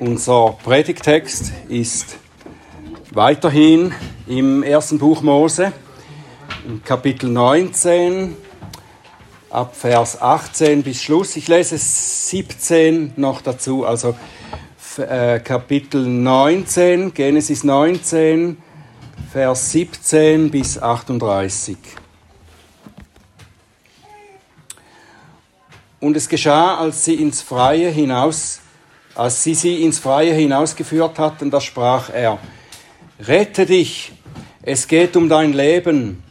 Unser Predigtext ist weiterhin im ersten Buch Mose, im Kapitel 19, ab Vers 18 bis Schluss. Ich lese 17 noch dazu, also äh, Kapitel 19, Genesis 19, Vers 17 bis 38. Und es geschah, als sie ins Freie hinaus, als sie sie ins Freie hinausgeführt hatten, da sprach er, Rette dich, es geht um dein Leben.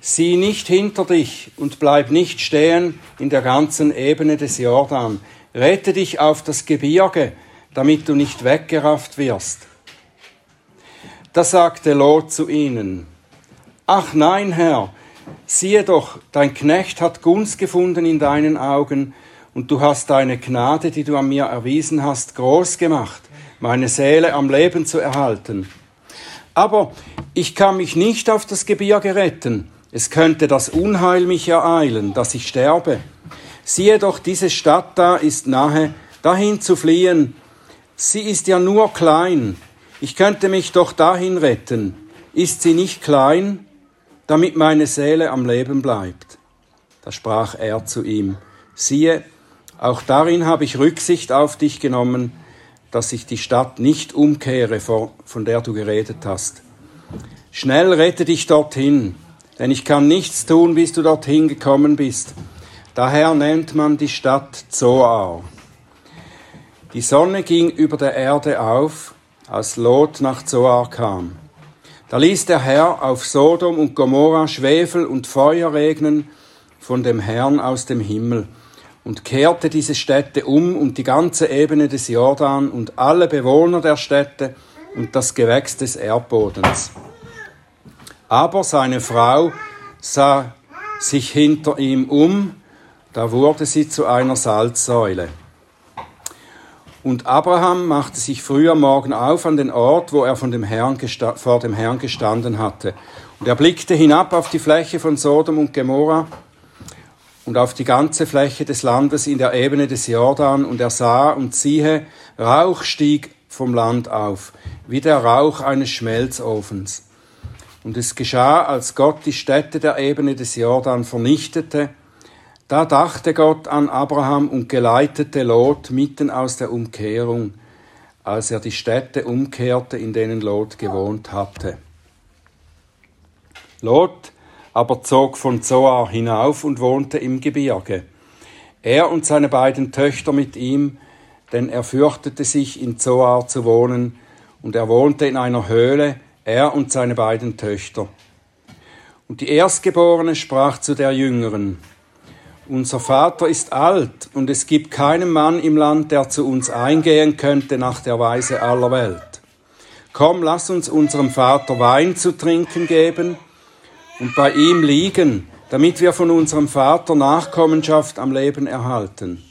Sieh nicht hinter dich und bleib nicht stehen in der ganzen Ebene des Jordan. Rette dich auf das Gebirge, damit du nicht weggerafft wirst. Da sagte Lot zu ihnen, Ach nein, Herr, Siehe doch, dein Knecht hat Gunst gefunden in deinen Augen, und du hast deine Gnade, die du an mir erwiesen hast, groß gemacht, meine Seele am Leben zu erhalten. Aber ich kann mich nicht auf das Gebirge retten, es könnte das Unheil mich ereilen, dass ich sterbe. Siehe doch, diese Stadt da ist nahe, dahin zu fliehen. Sie ist ja nur klein, ich könnte mich doch dahin retten. Ist sie nicht klein? damit meine Seele am Leben bleibt. Da sprach er zu ihm, siehe, auch darin habe ich Rücksicht auf dich genommen, dass ich die Stadt nicht umkehre, von der du geredet hast. Schnell rette dich dorthin, denn ich kann nichts tun, bis du dorthin gekommen bist. Daher nennt man die Stadt Zoar. Die Sonne ging über der Erde auf, als Lot nach Zoar kam. Da ließ der Herr auf Sodom und Gomorra Schwefel und Feuer regnen von dem Herrn aus dem Himmel und kehrte diese Städte um und die ganze Ebene des Jordan und alle Bewohner der Städte und das Gewächs des Erdbodens. Aber seine Frau sah sich hinter ihm um, da wurde sie zu einer Salzsäule. Und Abraham machte sich früh am Morgen auf an den Ort, wo er von dem Herrn vor dem Herrn gestanden hatte. Und er blickte hinab auf die Fläche von Sodom und Gomorra und auf die ganze Fläche des Landes in der Ebene des Jordan, und er sah und siehe, Rauch stieg vom Land auf, wie der Rauch eines Schmelzofens. Und es geschah, als Gott die Städte der Ebene des Jordan vernichtete, da dachte Gott an Abraham und geleitete Lot mitten aus der Umkehrung, als er die Städte umkehrte, in denen Lot gewohnt hatte. Lot aber zog von Zoar hinauf und wohnte im Gebirge. Er und seine beiden Töchter mit ihm, denn er fürchtete sich, in Zoar zu wohnen, und er wohnte in einer Höhle, er und seine beiden Töchter. Und die Erstgeborene sprach zu der Jüngeren, unser Vater ist alt und es gibt keinen Mann im Land, der zu uns eingehen könnte nach der Weise aller Welt. Komm, lass uns unserem Vater Wein zu trinken geben und bei ihm liegen, damit wir von unserem Vater Nachkommenschaft am Leben erhalten.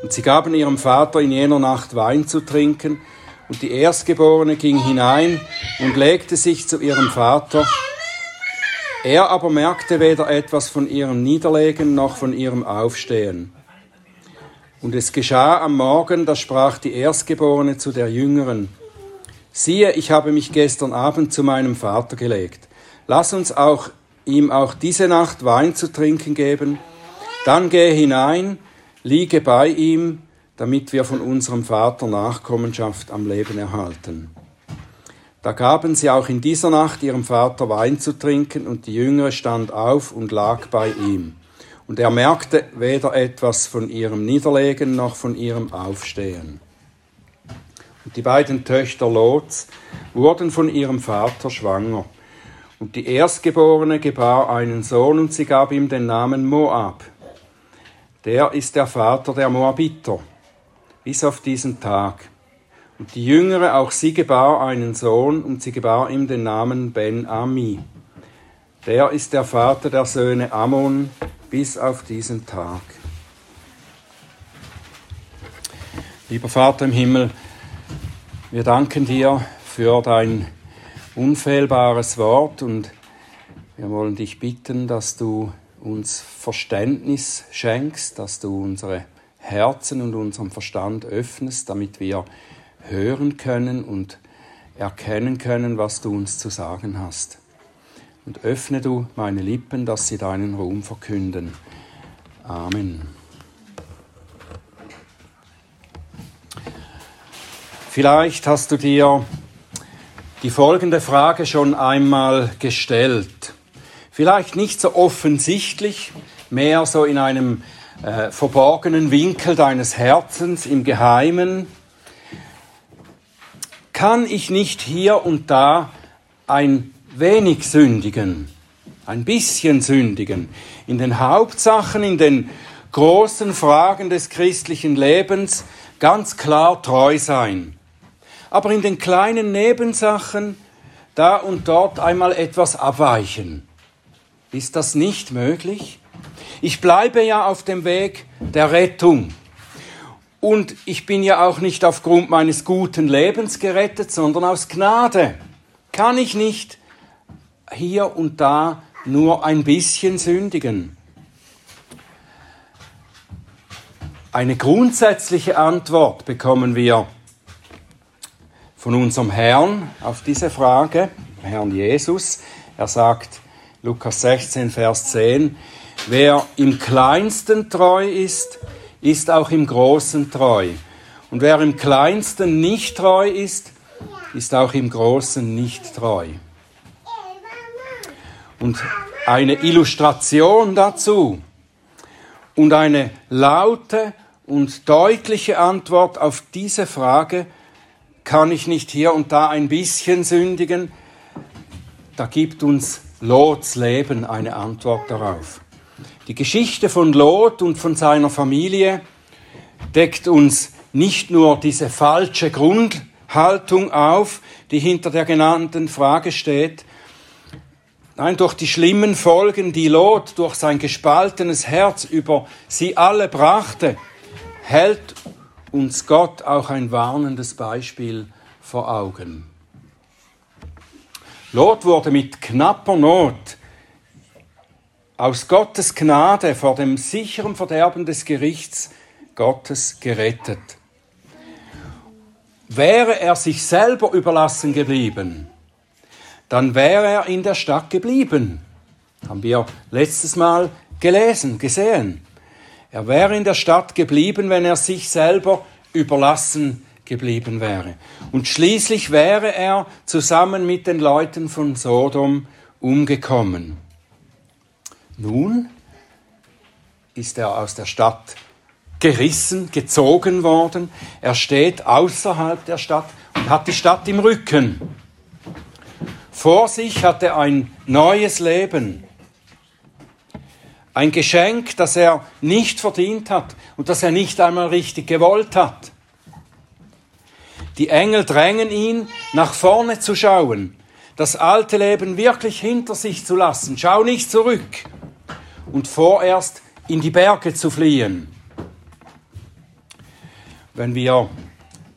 Und sie gaben ihrem Vater in jener Nacht Wein zu trinken, und die Erstgeborene ging hinein und legte sich zu ihrem Vater, er aber merkte weder etwas von ihrem Niederlegen noch von ihrem Aufstehen. Und es geschah am Morgen, da sprach die Erstgeborene zu der Jüngeren, siehe, ich habe mich gestern Abend zu meinem Vater gelegt. Lass uns auch ihm auch diese Nacht Wein zu trinken geben. Dann gehe hinein, liege bei ihm, damit wir von unserem Vater Nachkommenschaft am Leben erhalten. Da gaben sie auch in dieser Nacht ihrem Vater Wein zu trinken, und die Jüngere stand auf und lag bei ihm. Und er merkte weder etwas von ihrem Niederlegen noch von ihrem Aufstehen. Und die beiden Töchter Lots wurden von ihrem Vater schwanger. Und die Erstgeborene gebar einen Sohn, und sie gab ihm den Namen Moab. Der ist der Vater der Moabiter, bis auf diesen Tag. Und die Jüngere, auch sie gebar einen Sohn, und sie gebar ihm den Namen Ben-Ami. Der ist der Vater der Söhne Ammon bis auf diesen Tag. Lieber Vater im Himmel, wir danken dir für dein unfehlbares Wort und wir wollen dich bitten, dass du uns Verständnis schenkst, dass du unsere Herzen und unseren Verstand öffnest, damit wir hören können und erkennen können, was du uns zu sagen hast. Und öffne du meine Lippen, dass sie deinen Ruhm verkünden. Amen. Vielleicht hast du dir die folgende Frage schon einmal gestellt. Vielleicht nicht so offensichtlich, mehr so in einem äh, verborgenen Winkel deines Herzens, im Geheimen. Kann ich nicht hier und da ein wenig sündigen, ein bisschen sündigen, in den Hauptsachen, in den großen Fragen des christlichen Lebens ganz klar treu sein. Aber in den kleinen Nebensachen da und dort einmal etwas abweichen. Ist das nicht möglich? Ich bleibe ja auf dem Weg der Rettung. Und ich bin ja auch nicht aufgrund meines guten Lebens gerettet, sondern aus Gnade. Kann ich nicht hier und da nur ein bisschen sündigen? Eine grundsätzliche Antwort bekommen wir von unserem Herrn auf diese Frage, Herrn Jesus. Er sagt, Lukas 16, Vers 10, wer im kleinsten treu ist, ist auch im großen treu. Und wer im kleinsten nicht treu ist, ist auch im großen nicht treu. Und eine Illustration dazu und eine laute und deutliche Antwort auf diese Frage kann ich nicht hier und da ein bisschen sündigen? Da gibt uns Lots Leben eine Antwort darauf. Die Geschichte von Lot und von seiner Familie deckt uns nicht nur diese falsche Grundhaltung auf, die hinter der genannten Frage steht, nein, durch die schlimmen Folgen, die Lot durch sein gespaltenes Herz über sie alle brachte, hält uns Gott auch ein warnendes Beispiel vor Augen. Lot wurde mit knapper Not aus Gottes Gnade vor dem sicheren Verderben des Gerichts Gottes gerettet. Wäre er sich selber überlassen geblieben, dann wäre er in der Stadt geblieben. Haben wir letztes Mal gelesen, gesehen. Er wäre in der Stadt geblieben, wenn er sich selber überlassen geblieben wäre. Und schließlich wäre er zusammen mit den Leuten von Sodom umgekommen. Nun ist er aus der Stadt gerissen, gezogen worden. Er steht außerhalb der Stadt und hat die Stadt im Rücken. Vor sich hat er ein neues Leben. Ein Geschenk, das er nicht verdient hat und das er nicht einmal richtig gewollt hat. Die Engel drängen ihn, nach vorne zu schauen, das alte Leben wirklich hinter sich zu lassen. Schau nicht zurück und vorerst in die Berge zu fliehen. Wenn wir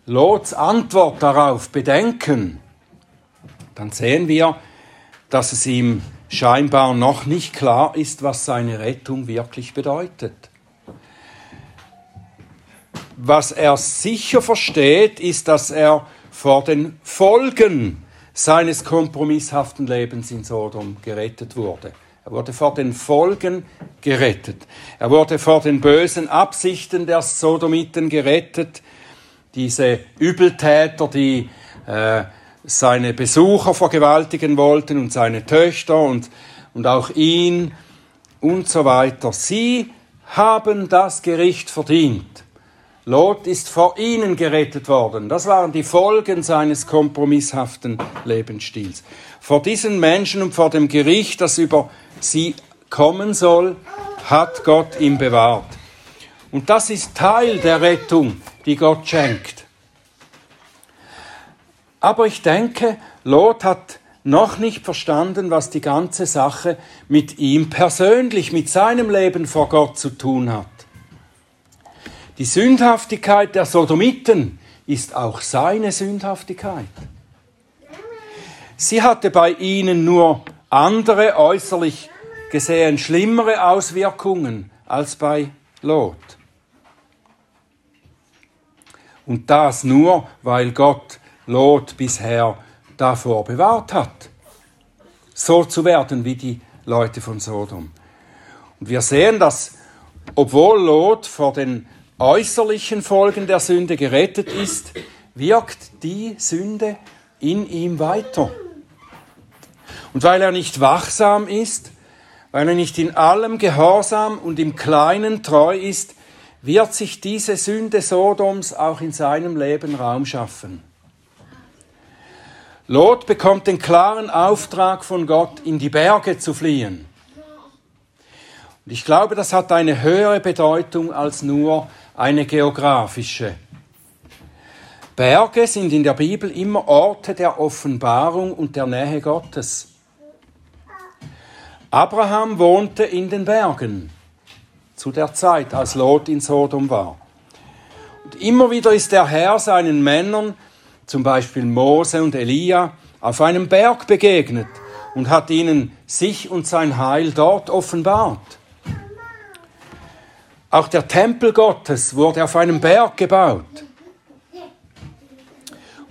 Lots Antwort darauf bedenken, dann sehen wir, dass es ihm scheinbar noch nicht klar ist, was seine Rettung wirklich bedeutet. Was er sicher versteht, ist, dass er vor den Folgen seines kompromisshaften Lebens in Sodom gerettet wurde. Er wurde vor den Folgen gerettet. Er wurde vor den bösen Absichten der Sodomiten gerettet. Diese Übeltäter, die äh, seine Besucher vergewaltigen wollten und seine Töchter und, und auch ihn und so weiter. Sie haben das Gericht verdient. Lot ist vor ihnen gerettet worden. Das waren die Folgen seines kompromisshaften Lebensstils. Vor diesen Menschen und vor dem Gericht, das über sie kommen soll, hat Gott ihn bewahrt. Und das ist Teil der Rettung, die Gott schenkt. Aber ich denke, Lot hat noch nicht verstanden, was die ganze Sache mit ihm persönlich, mit seinem Leben vor Gott zu tun hat. Die Sündhaftigkeit der Sodomiten ist auch seine Sündhaftigkeit. Sie hatte bei ihnen nur andere, äußerlich gesehen schlimmere Auswirkungen als bei Lot. Und das nur, weil Gott Lot bisher davor bewahrt hat, so zu werden wie die Leute von Sodom. Und wir sehen, dass obwohl Lot vor den äußerlichen Folgen der Sünde gerettet ist, wirkt die Sünde in ihm weiter. Und weil er nicht wachsam ist, weil er nicht in allem gehorsam und im Kleinen treu ist, wird sich diese Sünde Sodoms auch in seinem Leben Raum schaffen. Lot bekommt den klaren Auftrag von Gott, in die Berge zu fliehen. Und ich glaube, das hat eine höhere Bedeutung als nur eine geografische. Berge sind in der Bibel immer Orte der Offenbarung und der Nähe Gottes. Abraham wohnte in den Bergen zu der Zeit, als Lot in Sodom war. Und immer wieder ist der Herr seinen Männern, zum Beispiel Mose und Elia, auf einem Berg begegnet und hat ihnen sich und sein Heil dort offenbart. Auch der Tempel Gottes wurde auf einem Berg gebaut.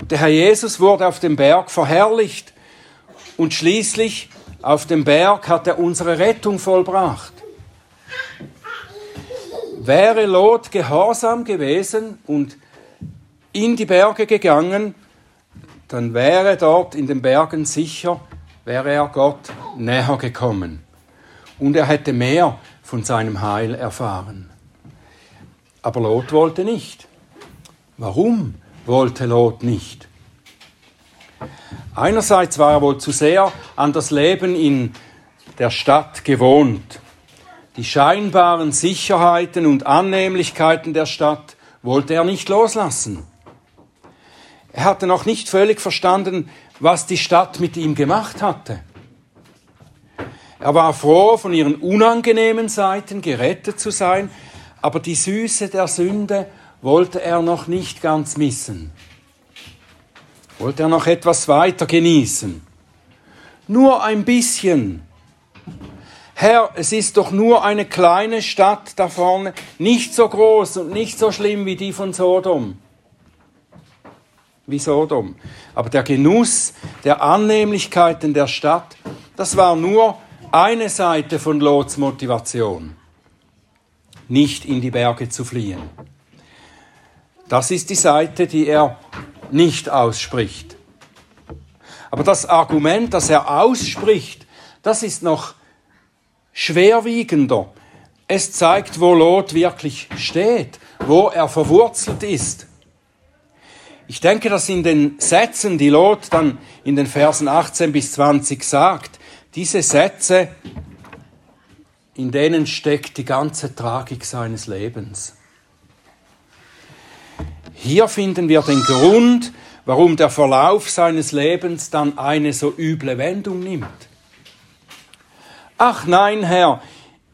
Und der Herr Jesus wurde auf dem Berg verherrlicht und schließlich auf dem Berg hat er unsere Rettung vollbracht. Wäre Lot gehorsam gewesen und in die Berge gegangen, dann wäre dort in den Bergen sicher, wäre er Gott näher gekommen. Und er hätte mehr von seinem Heil erfahren. Aber Lot wollte nicht. Warum wollte Lot nicht? Einerseits war er wohl zu sehr an das Leben in der Stadt gewohnt. Die scheinbaren Sicherheiten und Annehmlichkeiten der Stadt wollte er nicht loslassen. Er hatte noch nicht völlig verstanden, was die Stadt mit ihm gemacht hatte. Er war froh, von ihren unangenehmen Seiten gerettet zu sein, aber die Süße der Sünde wollte er noch nicht ganz missen wollte er noch etwas weiter genießen. Nur ein bisschen. Herr, es ist doch nur eine kleine Stadt da vorne, nicht so groß und nicht so schlimm wie die von Sodom. Wie Sodom. Aber der Genuss der Annehmlichkeiten der Stadt, das war nur eine Seite von Lots Motivation. Nicht in die Berge zu fliehen. Das ist die Seite, die er nicht ausspricht. Aber das Argument, das er ausspricht, das ist noch schwerwiegender. Es zeigt, wo Lot wirklich steht, wo er verwurzelt ist. Ich denke, dass in den Sätzen, die Lot dann in den Versen 18 bis 20 sagt, diese Sätze, in denen steckt die ganze Tragik seines Lebens. Hier finden wir den Grund, warum der Verlauf seines Lebens dann eine so üble Wendung nimmt. Ach nein, Herr,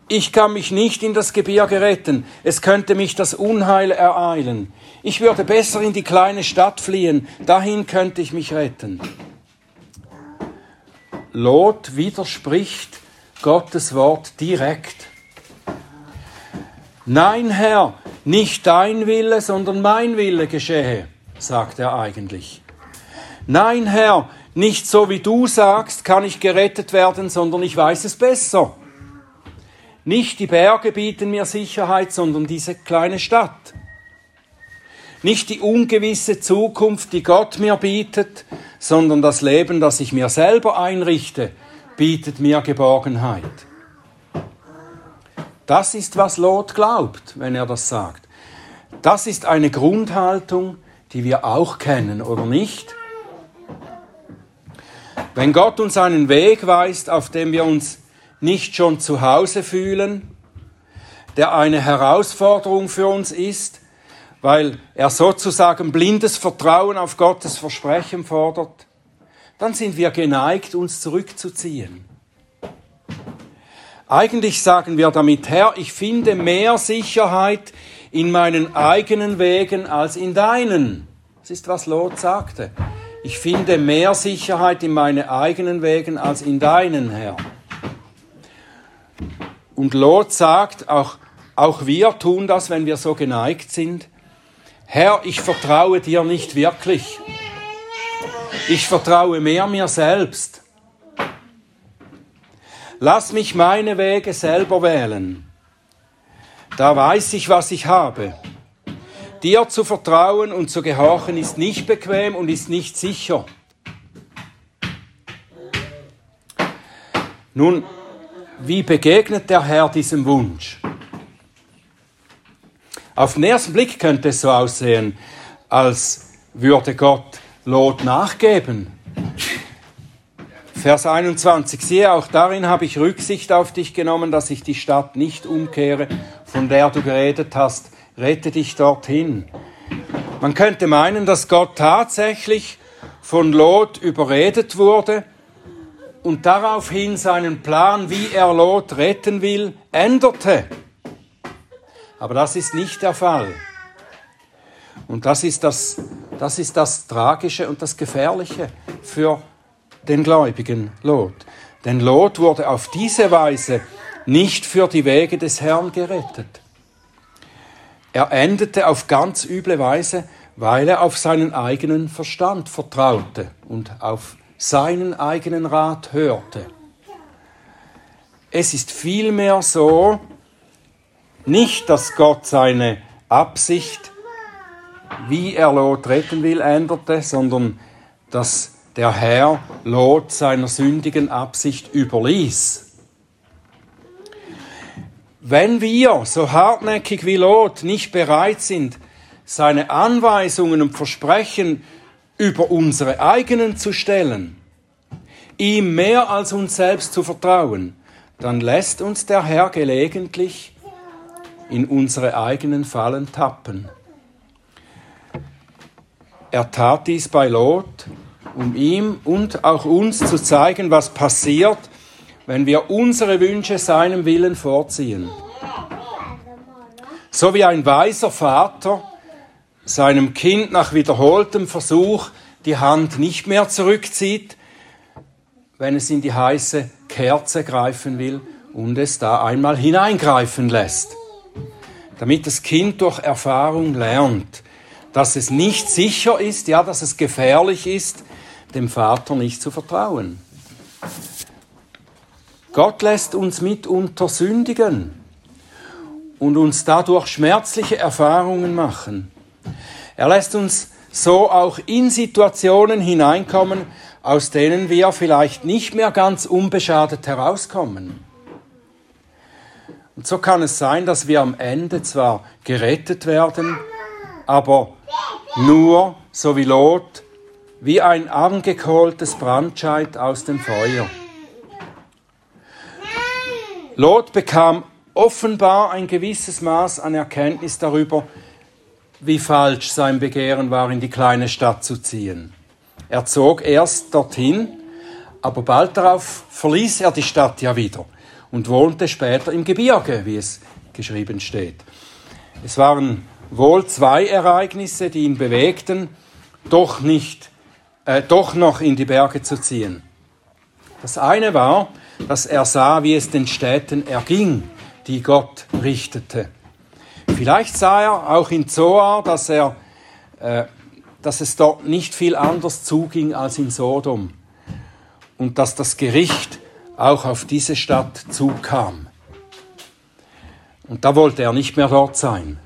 ich kann mich nicht in das Gebirge retten, es könnte mich das Unheil ereilen. Ich würde besser in die kleine Stadt fliehen, dahin könnte ich mich retten. Lot widerspricht Gottes Wort direkt. Nein, Herr, nicht dein Wille, sondern mein Wille geschehe, sagt er eigentlich. Nein, Herr, nicht so wie du sagst, kann ich gerettet werden, sondern ich weiß es besser. Nicht die Berge bieten mir Sicherheit, sondern diese kleine Stadt. Nicht die ungewisse Zukunft, die Gott mir bietet, sondern das Leben, das ich mir selber einrichte, bietet mir Geborgenheit. Das ist, was Lot glaubt, wenn er das sagt. Das ist eine Grundhaltung, die wir auch kennen, oder nicht? Wenn Gott uns einen Weg weist, auf dem wir uns nicht schon zu Hause fühlen, der eine Herausforderung für uns ist, weil er sozusagen blindes Vertrauen auf Gottes Versprechen fordert, dann sind wir geneigt, uns zurückzuziehen. Eigentlich sagen wir damit, Herr, ich finde mehr Sicherheit in meinen eigenen Wegen als in deinen. Das ist, was Lot sagte. Ich finde mehr Sicherheit in meinen eigenen Wegen als in deinen, Herr. Und Lot sagt, auch, auch wir tun das, wenn wir so geneigt sind. Herr, ich vertraue dir nicht wirklich. Ich vertraue mehr mir selbst. Lass mich meine Wege selber wählen. Da weiß ich, was ich habe. Dir zu vertrauen und zu gehorchen ist nicht bequem und ist nicht sicher. Nun, wie begegnet der Herr diesem Wunsch? Auf den ersten Blick könnte es so aussehen, als würde Gott Lot nachgeben. Vers 21, siehe, auch darin habe ich Rücksicht auf dich genommen, dass ich die Stadt nicht umkehre, von der du geredet hast, rette dich dorthin. Man könnte meinen, dass Gott tatsächlich von Lot überredet wurde und daraufhin seinen Plan, wie er Lot retten will, änderte. Aber das ist nicht der Fall. Und das ist das, das ist das Tragische und das Gefährliche für den gläubigen Lot. Denn Lot wurde auf diese Weise nicht für die Wege des Herrn gerettet. Er endete auf ganz üble Weise, weil er auf seinen eigenen Verstand vertraute und auf seinen eigenen Rat hörte. Es ist vielmehr so, nicht, dass Gott seine Absicht, wie er Lot retten will, änderte, sondern dass der Herr Lot seiner sündigen Absicht überließ. Wenn wir, so hartnäckig wie Lot, nicht bereit sind, seine Anweisungen und Versprechen über unsere eigenen zu stellen, ihm mehr als uns selbst zu vertrauen, dann lässt uns der Herr gelegentlich in unsere eigenen Fallen tappen. Er tat dies bei Lot, um ihm und auch uns zu zeigen, was passiert, wenn wir unsere Wünsche seinem Willen vorziehen. So wie ein weiser Vater seinem Kind nach wiederholtem Versuch die Hand nicht mehr zurückzieht, wenn es in die heiße Kerze greifen will und es da einmal hineingreifen lässt. Damit das Kind durch Erfahrung lernt, dass es nicht sicher ist, ja, dass es gefährlich ist, dem Vater nicht zu vertrauen. Gott lässt uns mitunter sündigen und uns dadurch schmerzliche Erfahrungen machen. Er lässt uns so auch in Situationen hineinkommen, aus denen wir vielleicht nicht mehr ganz unbeschadet herauskommen. Und so kann es sein, dass wir am Ende zwar gerettet werden, aber nur, so wie Lot, wie ein angekohltes Brandscheit aus dem Feuer. Lot bekam offenbar ein gewisses Maß an Erkenntnis darüber, wie falsch sein Begehren war, in die kleine Stadt zu ziehen. Er zog erst dorthin, aber bald darauf verließ er die Stadt ja wieder und wohnte später im Gebirge, wie es geschrieben steht. Es waren wohl zwei Ereignisse, die ihn bewegten, doch nicht äh, doch noch in die Berge zu ziehen. Das eine war, dass er sah, wie es den Städten erging, die Gott richtete. Vielleicht sah er auch in Zoar, dass, er, äh, dass es dort nicht viel anders zuging als in Sodom und dass das Gericht auch auf diese Stadt zukam. Und da wollte er nicht mehr dort sein.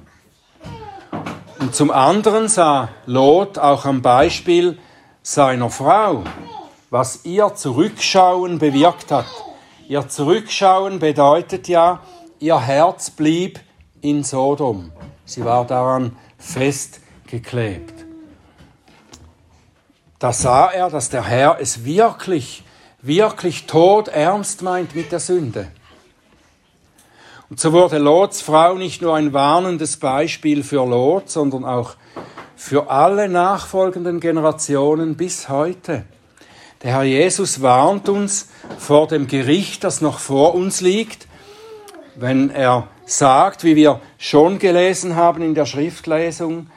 Und zum anderen sah Lot auch am Beispiel seiner Frau, was ihr Zurückschauen bewirkt hat. Ihr Zurückschauen bedeutet ja, ihr Herz blieb in Sodom. Sie war daran festgeklebt. Da sah er, dass der Herr es wirklich, wirklich tot ernst meint mit der Sünde. Und so wurde Lots Frau nicht nur ein warnendes Beispiel für Lot, sondern auch für alle nachfolgenden Generationen bis heute. Der Herr Jesus warnt uns vor dem Gericht, das noch vor uns liegt, wenn er sagt, wie wir schon gelesen haben in der Schriftlesung,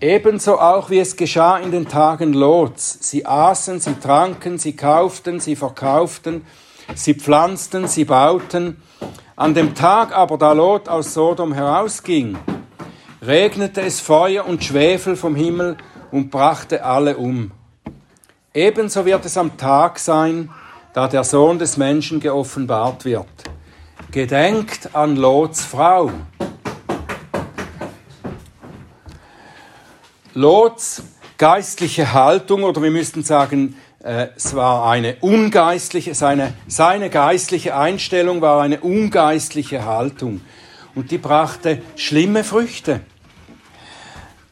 ebenso auch wie es geschah in den Tagen Lots. Sie aßen, sie tranken, sie kauften, sie verkauften, sie pflanzten, sie bauten. An dem Tag aber, da Lot aus Sodom herausging, regnete es Feuer und Schwefel vom Himmel und brachte alle um. Ebenso wird es am Tag sein, da der Sohn des Menschen geoffenbart wird. Gedenkt an Lots Frau. Lots geistliche Haltung, oder wir müssten sagen, äh, es war eine ungeistliche, seine, seine geistliche Einstellung war eine ungeistliche Haltung. Und die brachte schlimme Früchte.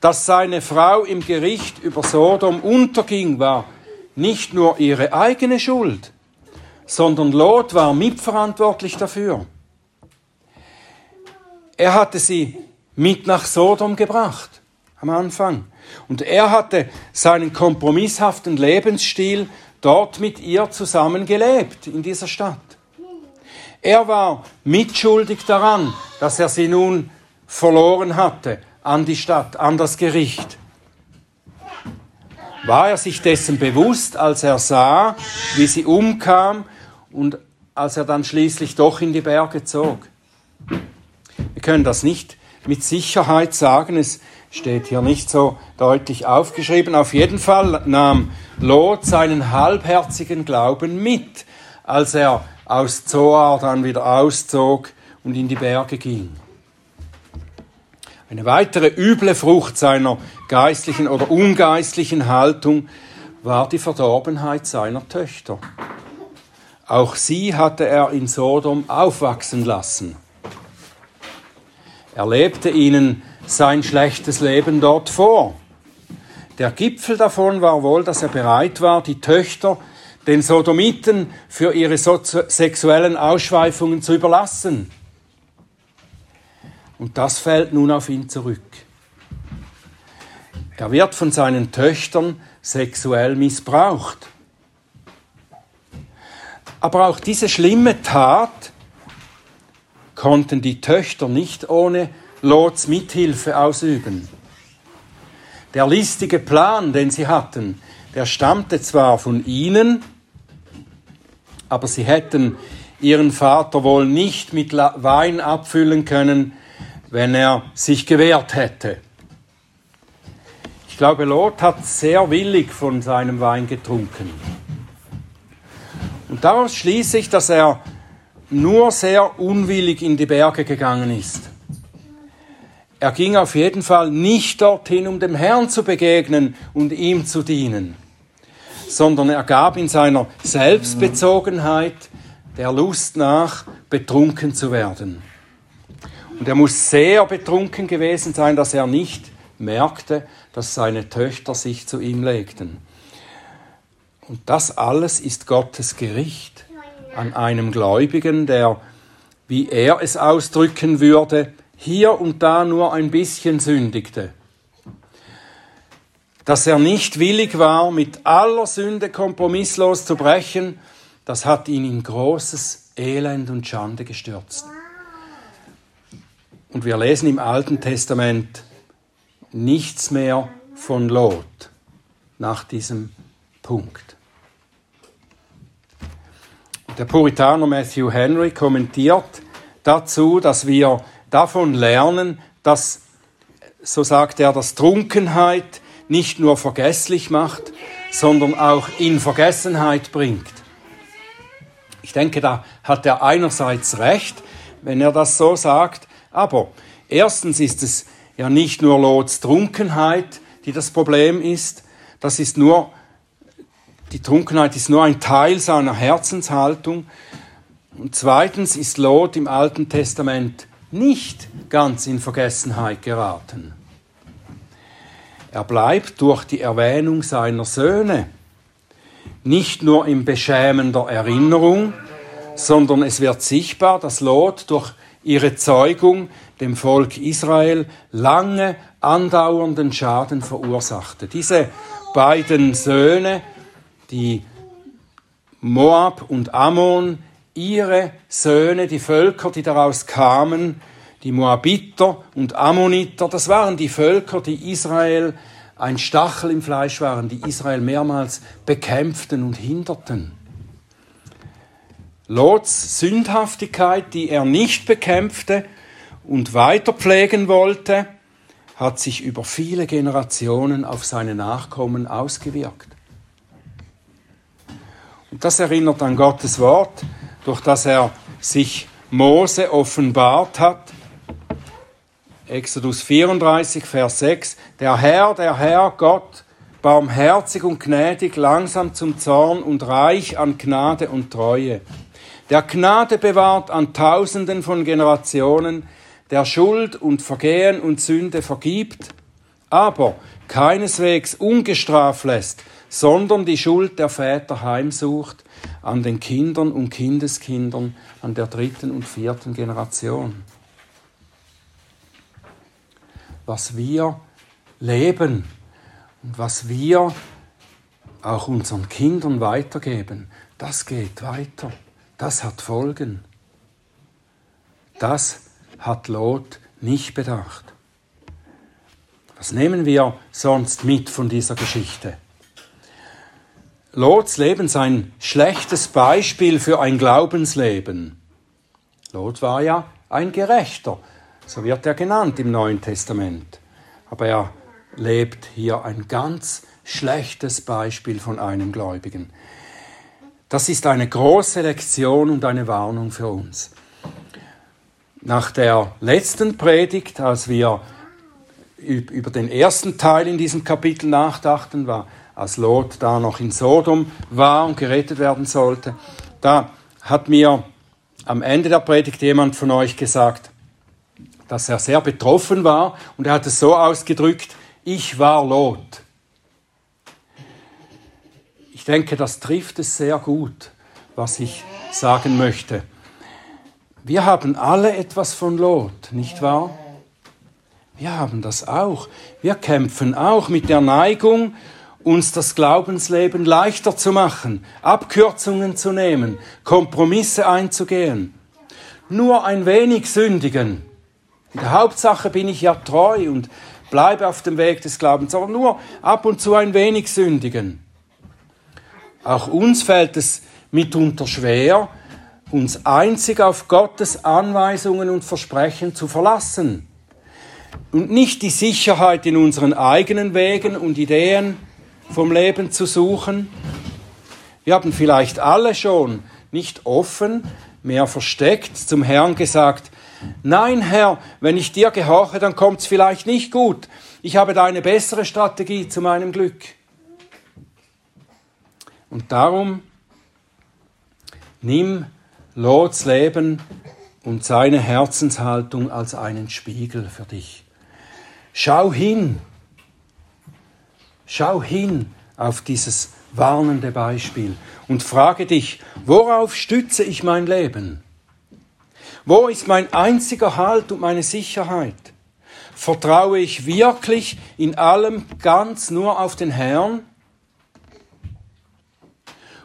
Dass seine Frau im Gericht über Sodom unterging, war nicht nur ihre eigene Schuld, sondern Lot war mitverantwortlich dafür. Er hatte sie mit nach Sodom gebracht am Anfang. Und er hatte seinen kompromisshaften Lebensstil dort mit ihr zusammen gelebt, in dieser Stadt. Er war mitschuldig daran, dass er sie nun verloren hatte an die Stadt, an das Gericht. War er sich dessen bewusst, als er sah, wie sie umkam und als er dann schließlich doch in die Berge zog? Wir können das nicht mit Sicherheit sagen. Es steht hier nicht so deutlich aufgeschrieben. Auf jeden Fall nahm Lot seinen halbherzigen Glauben mit, als er aus Zoar dann wieder auszog und in die Berge ging. Eine weitere üble Frucht seiner geistlichen oder ungeistlichen Haltung war die Verdorbenheit seiner Töchter. Auch sie hatte er in Sodom aufwachsen lassen. Er lebte ihnen sein schlechtes Leben dort vor. Der Gipfel davon war wohl, dass er bereit war, die Töchter den Sodomiten für ihre sexuellen Ausschweifungen zu überlassen. Und das fällt nun auf ihn zurück. Er wird von seinen Töchtern sexuell missbraucht. Aber auch diese schlimme Tat konnten die Töchter nicht ohne Lots Mithilfe ausüben. Der listige Plan, den sie hatten, der stammte zwar von ihnen, aber sie hätten ihren Vater wohl nicht mit Wein abfüllen können, wenn er sich gewehrt hätte. Ich glaube, Lot hat sehr willig von seinem Wein getrunken. Und daraus schließe ich, dass er nur sehr unwillig in die Berge gegangen ist. Er ging auf jeden Fall nicht dorthin, um dem Herrn zu begegnen und ihm zu dienen, sondern er gab in seiner Selbstbezogenheit der Lust nach, betrunken zu werden. Und er muss sehr betrunken gewesen sein, dass er nicht merkte, dass seine Töchter sich zu ihm legten. Und das alles ist Gottes Gericht an einem Gläubigen, der, wie er es ausdrücken würde, hier und da nur ein bisschen sündigte. Dass er nicht willig war, mit aller Sünde kompromisslos zu brechen, das hat ihn in großes Elend und Schande gestürzt. Und wir lesen im Alten Testament nichts mehr von Lot nach diesem Punkt. Der Puritaner Matthew Henry kommentiert dazu, dass wir davon lernen, dass, so sagt er, dass Trunkenheit nicht nur vergesslich macht, sondern auch in Vergessenheit bringt. Ich denke, da hat er einerseits recht, wenn er das so sagt, aber erstens ist es ja nicht nur Lots Trunkenheit, die das Problem ist, das ist nur, die Trunkenheit ist nur ein Teil seiner Herzenshaltung. Und zweitens ist Lot im Alten Testament nicht ganz in Vergessenheit geraten. Er bleibt durch die Erwähnung seiner Söhne nicht nur in beschämender Erinnerung, sondern es wird sichtbar, dass Lot durch ihre Zeugung dem Volk Israel lange andauernden Schaden verursachte. Diese beiden Söhne, die Moab und Ammon, ihre Söhne, die Völker, die daraus kamen, die Moabiter und Ammoniter, das waren die Völker, die Israel ein Stachel im Fleisch waren, die Israel mehrmals bekämpften und hinderten. Lots Sündhaftigkeit, die er nicht bekämpfte und weiter pflegen wollte, hat sich über viele Generationen auf seine Nachkommen ausgewirkt. Und das erinnert an Gottes Wort, durch das er sich Mose offenbart hat. Exodus 34, Vers 6. Der Herr, der Herr, Gott, barmherzig und gnädig, langsam zum Zorn und reich an Gnade und Treue. Der Gnade bewahrt an Tausenden von Generationen, der Schuld und Vergehen und Sünde vergibt, aber keineswegs ungestraft lässt, sondern die Schuld der Väter heimsucht an den Kindern und Kindeskindern, an der dritten und vierten Generation. Was wir leben und was wir auch unseren Kindern weitergeben, das geht weiter. Das hat Folgen. Das hat Lot nicht bedacht. Was nehmen wir sonst mit von dieser Geschichte? Lots Leben ist ein schlechtes Beispiel für ein Glaubensleben. Lot war ja ein Gerechter, so wird er genannt im Neuen Testament. Aber er lebt hier ein ganz schlechtes Beispiel von einem Gläubigen. Das ist eine große Lektion und eine Warnung für uns. Nach der letzten Predigt, als wir über den ersten Teil in diesem Kapitel nachdachten, war, als Lot da noch in Sodom war und gerettet werden sollte, da hat mir am Ende der Predigt jemand von euch gesagt, dass er sehr betroffen war und er hat es so ausgedrückt, ich war Lot. Ich denke, das trifft es sehr gut, was ich sagen möchte. Wir haben alle etwas von Lot, nicht wahr? Wir haben das auch. Wir kämpfen auch mit der Neigung, uns das Glaubensleben leichter zu machen, Abkürzungen zu nehmen, Kompromisse einzugehen. Nur ein wenig sündigen. In der Hauptsache bin ich ja treu und bleibe auf dem Weg des Glaubens, aber nur ab und zu ein wenig sündigen. Auch uns fällt es mitunter schwer, uns einzig auf Gottes Anweisungen und Versprechen zu verlassen und nicht die Sicherheit in unseren eigenen Wegen und Ideen vom Leben zu suchen. Wir haben vielleicht alle schon nicht offen, mehr versteckt zum Herrn gesagt, nein Herr, wenn ich dir gehorche, dann kommt es vielleicht nicht gut. Ich habe da eine bessere Strategie zu meinem Glück. Und darum nimm Lots Leben und seine Herzenshaltung als einen Spiegel für dich. Schau hin, schau hin auf dieses warnende Beispiel und frage dich, worauf stütze ich mein Leben? Wo ist mein einziger Halt und meine Sicherheit? Vertraue ich wirklich in allem ganz nur auf den Herrn?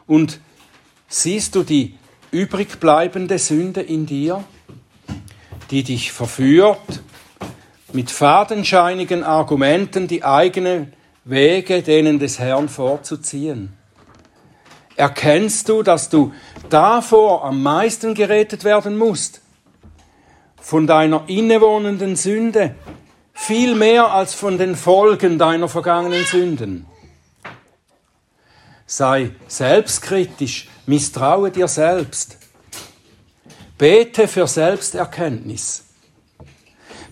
Und siehst du die übrig bleibende Sünde in dir, die dich verführt, mit fadenscheinigen Argumenten die eigenen Wege denen des Herrn vorzuziehen. Erkennst du, dass du davor am meisten gerettet werden musst? Von deiner innewohnenden Sünde, viel mehr als von den Folgen deiner vergangenen Sünden. Sei selbstkritisch, misstraue dir selbst. Bete für Selbsterkenntnis.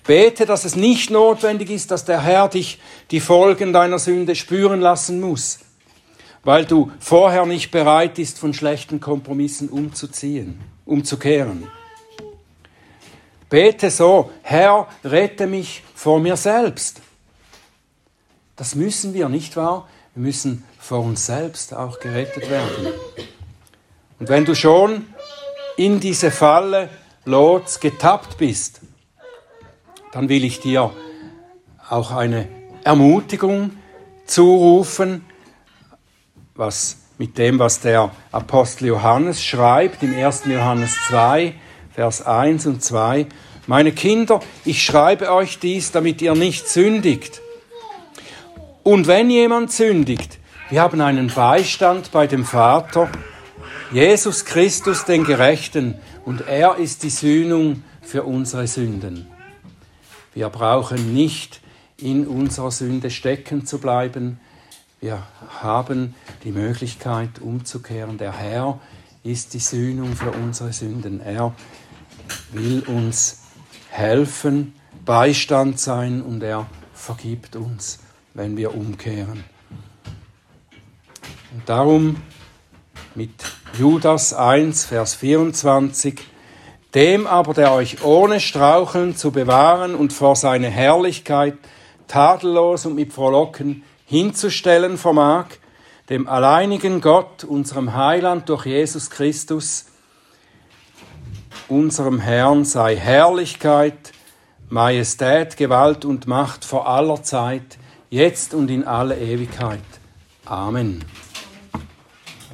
Bete, dass es nicht notwendig ist, dass der Herr dich die Folgen deiner Sünde spüren lassen muss, weil du vorher nicht bereit bist, von schlechten Kompromissen umzuziehen, umzukehren. Bete so, Herr, rette mich vor mir selbst. Das müssen wir, nicht wahr? Wir müssen vor uns selbst auch gerettet werden. Und wenn du schon in diese Falle Lots getappt bist, dann will ich dir auch eine Ermutigung zurufen, was mit dem, was der Apostel Johannes schreibt im 1. Johannes 2, Vers 1 und 2. Meine Kinder, ich schreibe euch dies, damit ihr nicht sündigt. Und wenn jemand sündigt, wir haben einen Beistand bei dem Vater, Jesus Christus, den Gerechten, und er ist die Sühnung für unsere Sünden. Wir brauchen nicht in unserer Sünde stecken zu bleiben. Wir haben die Möglichkeit umzukehren. Der Herr ist die Sühnung für unsere Sünden. Er will uns helfen, Beistand sein und er vergibt uns, wenn wir umkehren. Und darum mit Judas 1, Vers 24, dem aber, der euch ohne Straucheln zu bewahren und vor seine Herrlichkeit tadellos und mit Frohlocken hinzustellen vermag, dem alleinigen Gott, unserem Heiland durch Jesus Christus, unserem Herrn sei Herrlichkeit, Majestät, Gewalt und Macht vor aller Zeit, jetzt und in alle Ewigkeit. Amen.